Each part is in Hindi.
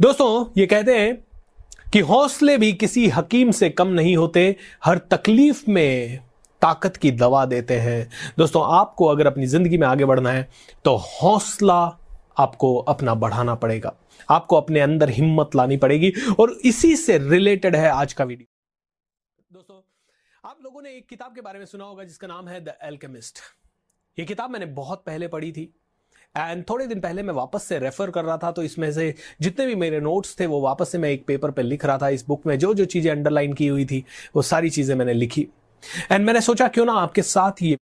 दोस्तों, ये कहते हैं कि हौसले भी किसी हकीम से कम नहीं होते, हर तकलीफ़ में ताकत की दवा देते हैं। दोस्तों, आपको अगर अपनी ज़िंदगी में आगे बढ़ना है तो हौसला आपको अपना बढ़ाना पड़ेगा। आपको अपने अंदर हिम्मत लानी पड़ेगी और इसी से रिलेटेड है आज का वीडियो। दोस्तों, आप लोगों ने एक किताब के बारे में सुना होगा जिसका नाम है द एल्केमिस्ट। ये किताब मैंने बहुत पहले पढ़ी थी। एंड थोड़े दिन पहले मैं वापस से रेफर कर रहा था तो इसमें से जितने भी मेरे नोट्स थे, वो वापस से मैं एक पेपर पर लिख रहा था। इस बुक में जो जो चीज़ें अंडरलाइन की हुई थी, वो सारी चीज़ें मैंने लिखी। एंड मैंने सोचा, क्यों ना आपके साथ ये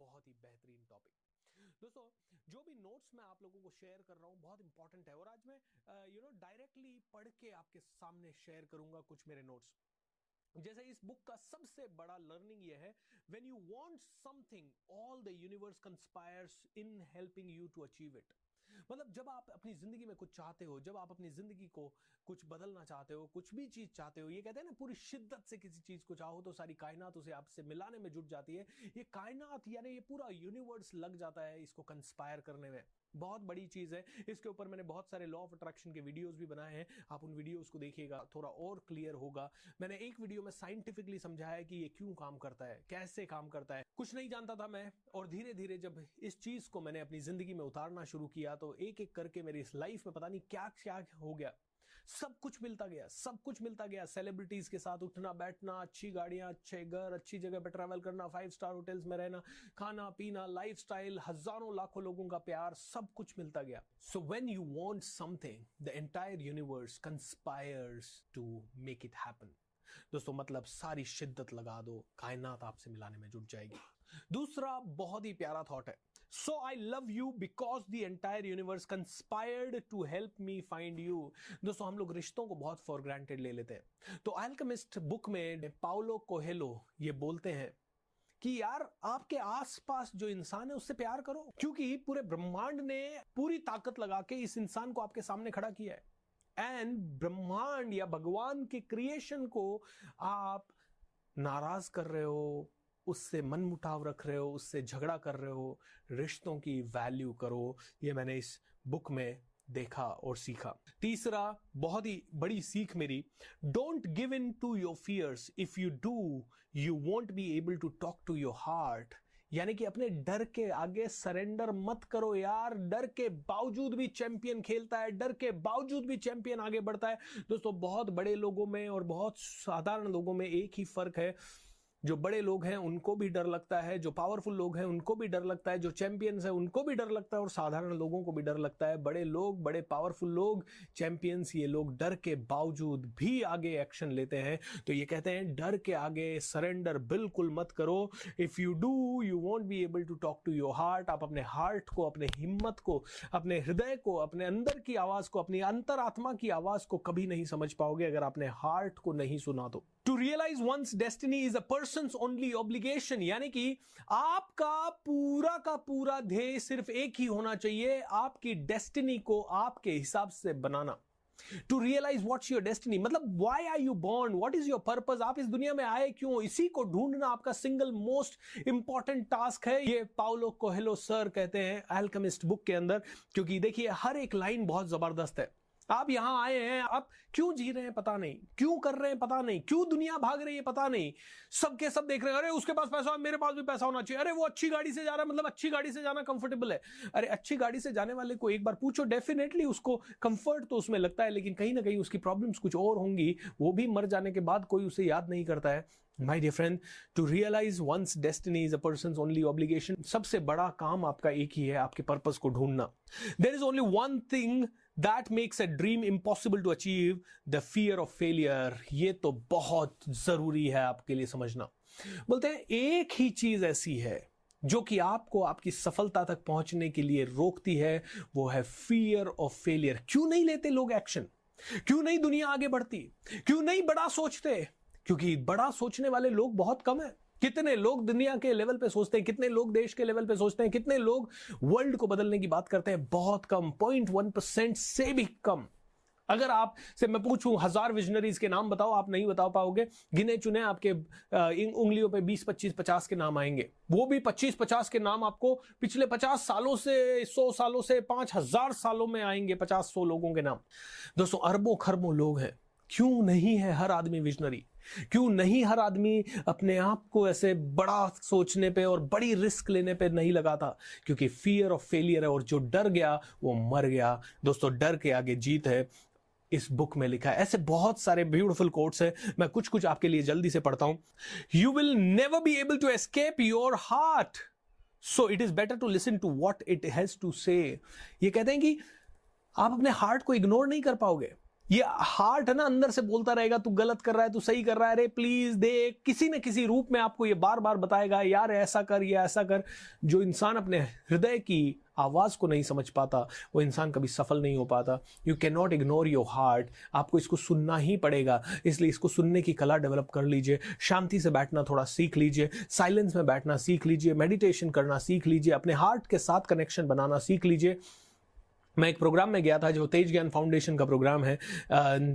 बहुत ही बेहतरीन टॉपिक दोस्तों, जो भी नोट्स मैं आप लोगों को शेयर कर रहा हूँ, बहुत इंपॉर्टेंट है। और आज मैं यू नो डायरेक्टली पढ़ के आपके सामने शेयर करूँगा कुछ मेरे नोट्स जैसे इस बुक का सबसे बड़ा लर्निंग यह है when you want something all the universe conspires in helping you to achieve it मतलब जब आप अपनी ज़िंदगी में कुछ चाहते हो, जब आप अपनी ज़िंदगी को कुछ बदलना चाहते हो, कुछ भी चीज़ चाहते हो, ये कहते हैं ना, पूरी शिद्दत से किसी चीज़ को चाहो तो सारी कायनात उसे आपसे मिलाने में जुट जाती है। ये कायनात यानी ये पूरा यूनिवर्स लग जाता है इसको कंस्पायर करने में। बहुत बड़ी चीज़ है। इसके ऊपर मैंने बहुत सारे लॉ ऑफ़ अट्रैक्शन के वीडियोस भी बनाए हैं। आप उन वीडियोस को देखिएगा, थोड़ा और क्लियर होगा। मैंने एक वीडियो में साइंटिफिकली समझाया है कि ये क्यों काम करता है, कैसे काम करता है। कुछ नहीं जानता था मैं, और धीरे धीरे जब इस चीज़ को मैंने अपनी ज़िंदगी में उतारना शुरू किया तो एक एक करके मेरी इस लाइफ में पता नहीं क्या क्या हो गया। सब कुछ मिलता गया, सब कुछ मिलता गया। सेलिब्रिटीज के साथ उठना, बैठना, अच्छी गाड़ियाँ, अच्छे घर, अच्छी जगह पे ट्रैवल करना फाइव स्टार होटल्स में रहना, खाना, पीना लाइफस्टाइल हज़ारों लाखों लोगों का प्यार, सब कुछ मिलता गया। So when you want something the entire universe conspires to make it happen दोस्तों मतलब सारी शिद्दत लगा दो, कायनात आपसे मिलाने में जुट जाएगी। दूसरा बहुत ही प्यारा थॉट है। So I love you because the entire universe conspired to help me find you दोस्तों, हम लोग रिश्तों को बहुत फॉर ग्रांटेड ले लेते हैं। तो एल्केमिस्ट बुक में पाउलो कोहेलो ये बोलते हैं कि यार, आपके आसपास जो इंसान है, उससे प्यार करो। क्योंकि पूरे ब्रह्मांड ने पूरी ताकत लगा के इस इंसान को आपके सामने खड़ा किया है। एंड ब्रह्मांड या भगवान के क्रिएशन को आप नाराज़ कर रहे हो। उससे मन मुटाव रख रहे हो, उससे झगड़ा कर रहे हो, रिश्तों की वैल्यू करो, ये मैंने इस बुक में देखा और सीखा। तीसरा, बहुत ही बड़ी सीख मेरी don't give in to your fears if you do you won't be able to talk to your heart यानी कि अपने डर के आगे सरेंडर मत करो यार। डर के बावजूद भी चैंपियन खेलता है, डर के बावजूद भी चैंपियन आगे बढ़ता है। दोस्तों, बहुत बड़े लोगों में और बहुत साधारण लोगों में एक ही फ़र्क है जो बड़े लोग हैं, उनको भी डर लगता है, जो पावरफुल लोग हैं, उनको भी डर लगता है, जो चैंपियंस हैं, उनको भी डर लगता है और साधारण लोगों को भी डर लगता है। बड़े लोग, बड़े पावरफुल लोग चैंपियंस ये लोग डर के बावजूद भी आगे एक्शन लेते हैं। तो ये कहते हैं, डर के आगे सरेंडर बिल्कुल मत करो। If you do you won't be able to talk to your heart आप अपने हार्ट को, अपने हिम्मत को, अपने हृदय को, अपने अंदर की आवाज़ को, अपनी अंतरात्मा की आवाज़ को कभी नहीं समझ पाओगे अगर आपने हार्ट को नहीं सुना तो। To realise one's destiny is a person only obligation यानी कि आपका पूरा का पूरा ध्येय सिर्फ़ एक ही होना चाहिए आपकी डेस्टिनी को आपके हिसाब से बनाना। To realise what's your destiny मतलब why are you born what is your purpose आप इस दुनिया में आए क्यों? इसी को ढूंढना आपका सिंगल मोस्ट इंपॉर्टेंट टास्क है। ये पाउलो कोहेलो सर कहते हैं एल्कमिस्ट बुक के अंदर, क्योंकि देखिए हर एक लाइन बहुत ज़बरदस्त है। आप यहाँ आए हैं, आप क्यों जी रहे हैं पता नहीं, क्यों कर रहे हैं पता नहीं, क्यों दुनिया भाग रही है पता नहीं। सबके सब देख रहे हैं, अरे उसके पास पैसा, मेरे पास भी पैसा होना चाहिए। अरे वो अच्छी गाड़ी से जा रहा है मतलब अच्छी गाड़ी से जाना कंफर्टेबल है। अरे अच्छी गाड़ी से जाने वाले को एक बार पूछो डेफिनेटली उसको कंफर्ट तो उसमें लगता है, लेकिन कहीं ना कहीं उसकी प्रॉब्लम्स कुछ और होंगी, वो भी मर जाने के बाद कोई उसे याद नहीं करता है। My dear friend to realise one's destiny is a person only obligation सबसे बड़ा काम आपका एक ही है, आपके पर्पज को ढूंढना। There is only one thing that makes a dream impossible to achieve the fear of failure ये तो बहुत ज़रूरी है आपके लिए समझना। बोलते हैं, एक ही चीज़ ऐसी है जो कि आपको आपकी सफलता तक पहुँचने के लिए रोकती है, वो है फियर ऑफ़ फेलियर क्यों नहीं लेते लोग एक्शन क्यों नहीं दुनिया आगे बढ़ती? क्यों नहीं बड़ा सोचते? क्योंकि बड़ा सोचने वाले लोग बहुत कम है। कितने लोग दुनिया के लेवल पे सोचते हैं, कितने लोग देश के लेवल पे सोचते हैं, कितने लोग वर्ल्ड को बदलने की बात करते हैं, बहुत कम पॉइंट वन परसेंट से भी कम। अगर आप, से मैं पूछूँ, हज़ार विजनरीज के नाम बताओ, आप नहीं बता पाओगे, गिने चुने आपके इन उंगलियों पे 20 25 50 के नाम आएँगे। वो भी 25 50 के नाम आपको पिछले 50 सालों से 100 सालों से 5000 सालों में आएँगे 50 100 लोगों के नाम। दोस्तों, अरबों खरबों लोग हैं। क्यों नहीं है हर आदमी विजनरी क्यों नहीं हर आदमी अपने आप को ऐसे बड़ा सोचने पे और बड़ी रिस्क लेने पे नहीं लगाता? क्योंकि फियर ऑफ़ फेलियर है और जो डर गया, वो मर गया। दोस्तों, डर के आगे जीत है, इस बुक में लिखा है। ऐसे बहुत सारे ब्यूटिफुल कोट्स हैं। मैं कुछ कुछ आपके लिए जल्दी से पढ़ता हूँ। You will never be able to escape your heart so it is better to listen to what it has to say ये कहते हैं कि आप अपने हार्ट को इग्नोर नहीं कर पाओगे। ये हार्ट है ना, अंदर से बोलता रहेगा, तू गलत कर रहा है, तू सही कर रहा है। अरे प्लीज़ दे किसी न किसी रूप में आपको ये बार बार बताएगा, यार, ऐसा कर, या ऐसा कर। जो इंसान अपने हृदय की आवाज़ को नहीं समझ पाता, वो इंसान कभी सफल नहीं हो पाता। You can not ignore your heart आपको इसको सुनना ही पड़ेगा। इसलिए इसको सुनने की कला डेवलप कर लीजिए। शांति से बैठना थोड़ा सीख लीजिए। साइलेंस में बैठना सीख लीजिए। मेडिटेशन करना सीख लीजिए। अपने हार्ट के साथ कनेक्शन बनाना सीख लीजिए। मैं एक प्रोग्राम में गया था जो तेज ज्ञान फाउंडेशन का प्रोग्राम है।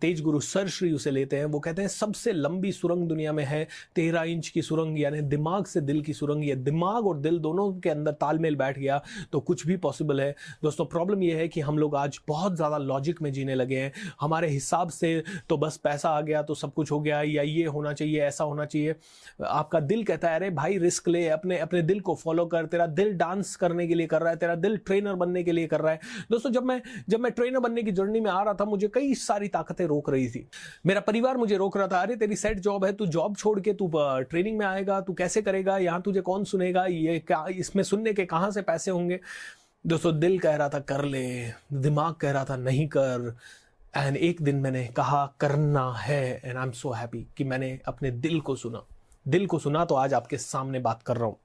तेज गुरु सर श्री उसे लेते हैं। वो कहते हैं, सबसे लंबी सुरंग दुनिया में है, तेरह इंच की सुरंग, यानी दिमाग से दिल की सुरंग। या दिमाग और दिल दोनों के अंदर तालमेल बैठ गया तो कुछ भी पॉसिबल है। दोस्तों प्रॉब्लम यह है कि हम लोग आज बहुत ज़्यादा लॉजिक में जीने लगे हैं। हमारे हिसाब से तो बस पैसा आ गया तो सब कुछ हो गया, या ये होना चाहिए, ऐसा होना चाहिए। आपका दिल कहता है, अरे भाई रिस्क ले, अपने अपने दिल को फॉलो कर। तेरा दिल डांस करने के लिए कर रहा है, तेरा दिल ट्रेनर बनने के लिए कर रहा है। दोस्तों, जब मैं जब मैं ट्रेनर बनने की जर्नी में आ रहा था, मुझे कई सारी ताकतें रोक रही थी। मेरा परिवार मुझे रोक रहा था, अरे, तेरी सेट जॉब है, तू जॉब छोड़ के तू ट्रेनिंग में आएगा, तू कैसे करेगा, यहाँ तुझे कौन सुनेगा, ये क्या, इसमें सुनने के कहाँ से पैसे होंगे? दोस्तों, दिल कह रहा था, कर ले, दिमाग कह रहा था, नहीं कर। एंड एक दिन मैंने कहा, करना है। And I am so happy कि मैंने अपने दिल को सुना। दिल को सुना तो आज आपके सामने बात कर रहा हूँ।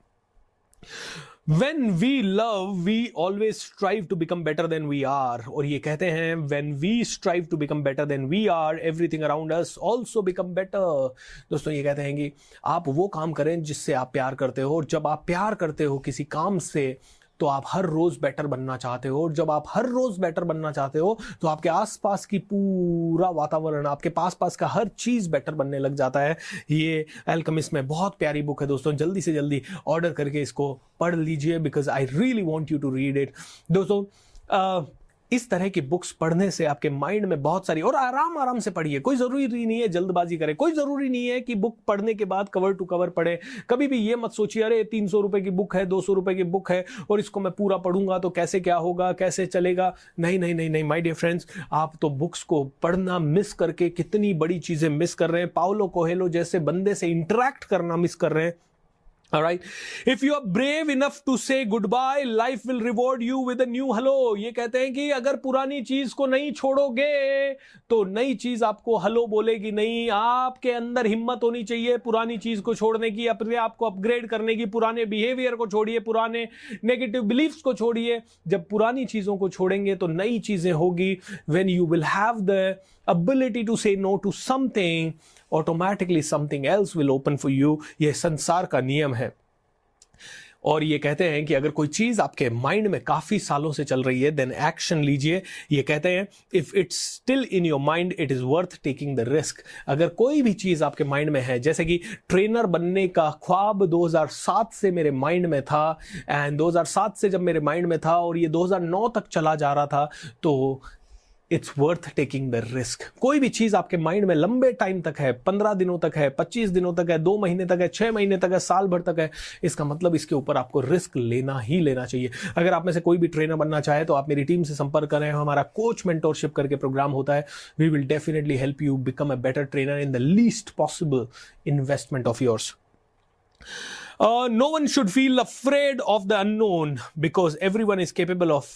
When we love we always strive to become better than we are और ये कहते हैं when we strive to become better than we are everything around us also become better दोस्तों, ये कहते हैं कि आप वो काम करें जिससे आप प्यार करते हो और जब आप प्यार करते हो किसी काम से तो आप हर रोज बेटर बनना चाहते हो। और जब आप हर रोज बेटर बनना चाहते हो तो आपके आसपास की पूरा वातावरण, आपके पास पास का हर चीज़ बेटर बनने लग जाता है। ये एल्कमिस्ट में बहुत प्यारी बुक है दोस्तों। जल्दी से जल्दी ऑर्डर करके इसको पढ़ लीजिए because I really want you to read it दोस्तों इस तरह की बुक्स पढ़ने से आपके माइंड में बहुत सारी और आराम आराम से पढ़िए। कोई ज़रूरी नहीं है जल्दबाजी करें। कोई ज़रूरी नहीं है कि बुक पढ़ने के बाद कवर टू कवर पढ़े। कभी भी ये मत सोचिए, अरे, तीन सौ रुपए की बुक है, दो सौ रुपए की बुक है और इसको मैं पूरा पढ़ूँगा तो कैसे क्या होगा, कैसे चलेगा? नहीं नहीं नहीं नहीं माई डियर फ्रेंड्स आप तो बुक्स को पढ़ना मिस करके कितनी बड़ी चीज़ें मिस कर रहे हैं। पाउलो कोहेलो जैसे बंदे से इंटरेक्ट करना मिस कर रहे हैं। All right. If you are brave enough to say goodbye, life will reward you with a new hello. ये कहते हैं कि अगर पुरानी चीज़ को नहीं छोड़ोगे तो नई चीज़ आपको हलो बोलेगी नहीं आपके अंदर हिम्मत होनी चाहिए पुरानी चीज़ को छोड़ने की अपने आप को अपग्रेड करने की पुराने बिहेवियर को छोड़िए पुराने नेगेटिव बिलीफ्स को छोड़िए जब पुरानी चीज़ों को छोड़ेंगे तो नई चीज़ें होगी when you will have the ability to say no to something automatically something else will open for you ये संसार का नियम है। और ये कहते हैं कि अगर कोई चीज़ आपके माइंड में काफ़ी सालों से चल रही है देन एक्शन लीजिए। ये कहते हैं if it's still in your mind it is worth taking the risk अगर कोई भी चीज़ आपके माइंड में है, जैसे कि ट्रेनर बनने का ख्वाब 2007 से मेरे माइंड में था एंड 2007 से जब मेरे माइंड में था, और ये 2009 तक चला जा रहा था तो it's worth taking the risk कोई भी चीज़ आपके माइंड में लंबे टाइम तक है पंद्रह दिनों तक है पच्चीस दिनों तक है दो महीने तक है छह महीने तक है साल भर तक है इसका मतलब इसके ऊपर आपको रिस्क लेना ही लेना चाहिए। अगर आप में से कोई भी ट्रेनर बनना चाहे तो आप मेरी टीम से संपर्क करें हमारा कोच मेंटोरशिप करके प्रोग्राम होता है। We will definitely help you become a better trainer in the least possible investment of yours Uh, no one should feel afraid of the unknown because everyone is capable of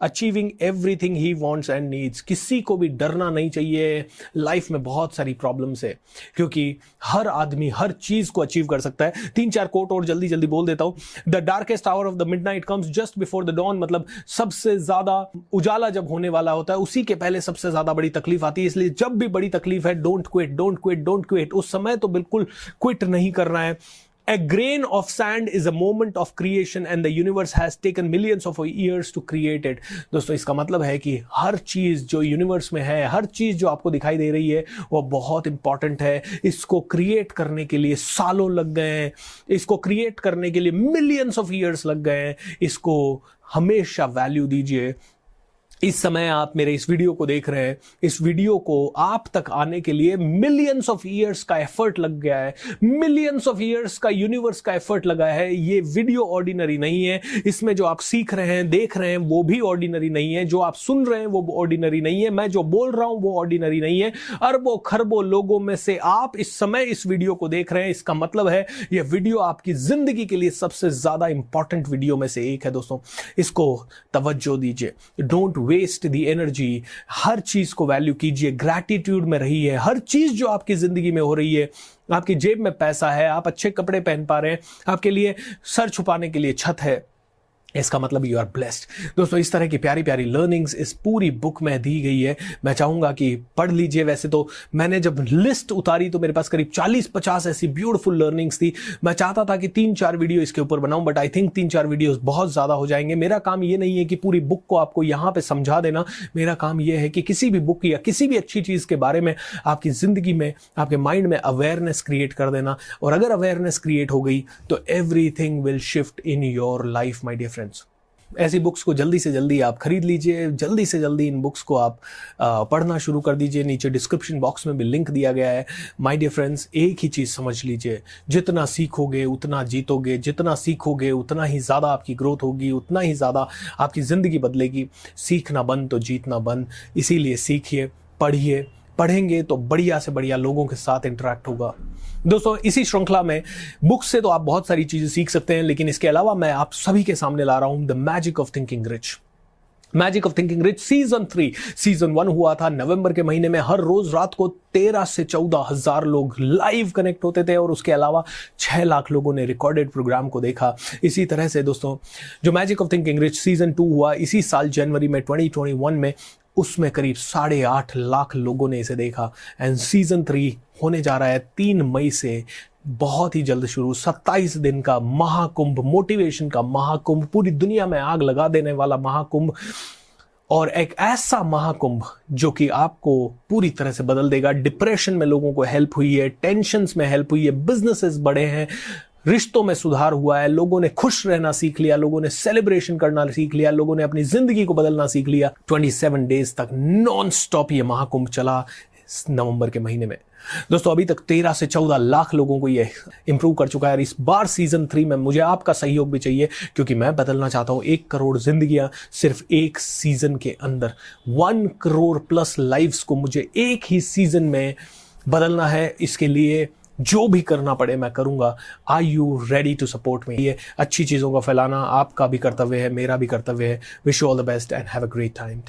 achieving everything he wants and needs किसी को भी डरना नहीं चाहिए। लाइफ में बहुत सारी प्रॉब्लम्स है। क्योंकि हर आदमी हर चीज़ को अचीव कर सकता है। तीन चार कोट और जल्दी जल्दी बोल देता हूँ। The darkest hour of the midnight comes just before the dawn मतलब सबसे ज़्यादा उजाला जब होने वाला होता है, उसी के पहले सबसे ज़्यादा बड़ी तकलीफ़ आती है। इसलिए जब भी बड़ी तकलीफ़ है don't quit don't quit don't quit उस समय तो बिल्कुल क्विट नहीं करना है। A grain of sand is a moment of creation and the universe has taken millions of years to create it. दोस्तों, इसका मतलब है कि हर चीज़ जो यूनिवर्स में है, हर चीज़ जो आपको दिखाई दे रही है, वो बहुत इंपॉर्टेंट है। इसको क्रिएट करने के लिए सालों लग गए हैं। इसको क्रिएट करने के लिए मिलियंस ऑफ़ ईयर्स लग गए हैं। इसको हमेशा वैल्यू दीजिए। इस समय आप मेरे इस वीडियो को देख रहे हैं। इस वीडियो को आप तक आने के लिए मिलियंस ऑफ़ ईयर्स का एफर्ट लग गया है। मिलियंस ऑफ़ ईयर्स का यूनिवर्स का एफर्ट लगा है। ये वीडियो ऑर्डिनरी नहीं है। इसमें जो आप सीख रहे हैं, देख रहे हैं, वो भी ऑर्डिनरी नहीं है। जो आप सुन रहे हैं, वो ऑर्डिनरी नहीं है। मैं जो बोल रहा हूँ, वो ऑर्डिनरी नहीं है। अरबों खरबों लोगों में से आप इस समय इस वीडियो को देख रहे हैं। इसका मतलब है, यह वीडियो आपकी ज़िंदगी के लिए सबसे ज़्यादा इंपॉर्टेंट वीडियो में से एक है, दोस्तों। इसको तवज्जो दीजिए। डोंट वेस्ट दी एनर्जी हर चीज़ को वैल्यू कीजिए ग्रैटिट्यूड में रहिए, हर चीज़ जो आपकी ज़िंदगी में हो रही है, आपकी जेब में पैसा है, आप अच्छे कपड़े पहन पा रहे हैं, आपके लिए सर छुपाने के लिए छत है इसका मतलब यू आर ब्लेस्ड दोस्तों, इस तरह की प्यारी प्यारी लर्निंग्स इस पूरी बुक में दी गई है। मैं चाहूँगा कि पढ़ लीजिए वैसे तो। मैंने जब लिस्ट उतारी तो मेरे पास करीब 40-50 ऐसी ब्यूटीफुल लर्निंग्स थी। मैं चाहता था कि तीन चार वीडियो इसके ऊपर बनाऊँ बट आई थिंक तीन चार वीडियो बहुत ज़्यादा हो जाएँगे। मेरा काम ये नहीं है कि पूरी बुक को आपको यहाँ पर समझा देना। मेरा काम यह है कि किसी भी बुक या किसी भी अच्छी चीज़ के बारे में आपकी ज़िंदगी में, आपके माइंड में अवेयरनेस क्रिएट कर देना। और अगर अवेयरनेस क्रिएट हो गई तो everything will shift in your life my dear friends ऐसी बुक्स को जल्दी से जल्दी आप खरीद लीजिए, जल्दी से जल्दी इन बुक्स को आप पढ़ना शुरू कर दीजिए। नीचे डिस्क्रिप्शन बॉक्स में भी लिंक दिया गया है। माय डियर फ्रेंड्स एक ही चीज़ समझ लीजिए। जितना सीखोगे, उतना जीतोगे। जितना सीखोगे, उतना ही ज़्यादा आपकी ग्रोथ होगी, उतना ही ज़्यादा आपकी ज़िंदगी बदलेगी। सीखना बंद तो जीतना बंद। इसीलिए सीखिए, पढ़िए। पढ़ेंगे तो बढ़िया से बढ़िया लोगों के साथ इंटरेक्ट होगा। दोस्तों, इसी श्रृंखला में बुक से तो आप बहुत सारी चीज़ें सीख सकते हैं, लेकिन इसके अलावा मैं आप सभी के सामने ला रहा हूँ the magic of thinking rich magic of thinking rich season three season one हुआ था नवंबर के महीने में। हर रोज रात को तेरह से चौदह हज़ार लोग लाइव कनेक्ट होते थे और उसके अलावा छह लाख लोगों ने रिकॉर्डेड प्रोग्राम को देखा। इसी तरह से दोस्तों, जो magic of thinking rich season two हुआ, इसी साल जनवरी में 2021 में, उसमें करीब साढ़े आठ लाख लोगों ने इसे देखा। एंड सीज़न थ्री होने जा रहा है तीन मई से। बहुत ही जल्द शुरू। 27 दिन का महाकुंभ मोटिवेशन का महाकुंभ, पूरी दुनिया में आग लगा देने वाला महाकुंभ। और एक ऐसा महाकुंभ जो कि आपको पूरी तरह से बदल देगा। डिप्रेशन में लोगों को हेल्प हुई है टेंशन में हेल्प हुई है बिजनेसेस बड़े हैं, रिश्तों में सुधार हुआ है, लोगों ने खुश रहना सीख लिया, लोगों ने सेलिब्रेशन करना सीख लिया, लोगों ने अपनी ज़िंदगी को बदलना सीख लिया। 27 डेज़ तक नॉन स्टॉप ये महाकुंभ चला नवंबर के महीने में। दोस्तों, अभी तक तेरह से चौदह लाख लोगों को ये इंप्रूव कर चुका है इस बार सीज़न थ्री में मुझे आपका सहयोग भी चाहिए, क्योंकि मैं बदलना चाहता हूँ। एक करोड़ जिंदगियाँ सिर्फ़ एक सीज़न के अंदर। वन करोड़ प्लस लाइफ्स को मुझे एक ही सीज़न में बदलना है। इसके लिए जो भी करना पड़े, मैं करूँगा। I you ready to support me ये अच्छी चीज़ों का फैलाना आपका भी कर्तव्य है, मेरा भी कर्तव्य है। Wish all the best and have a great time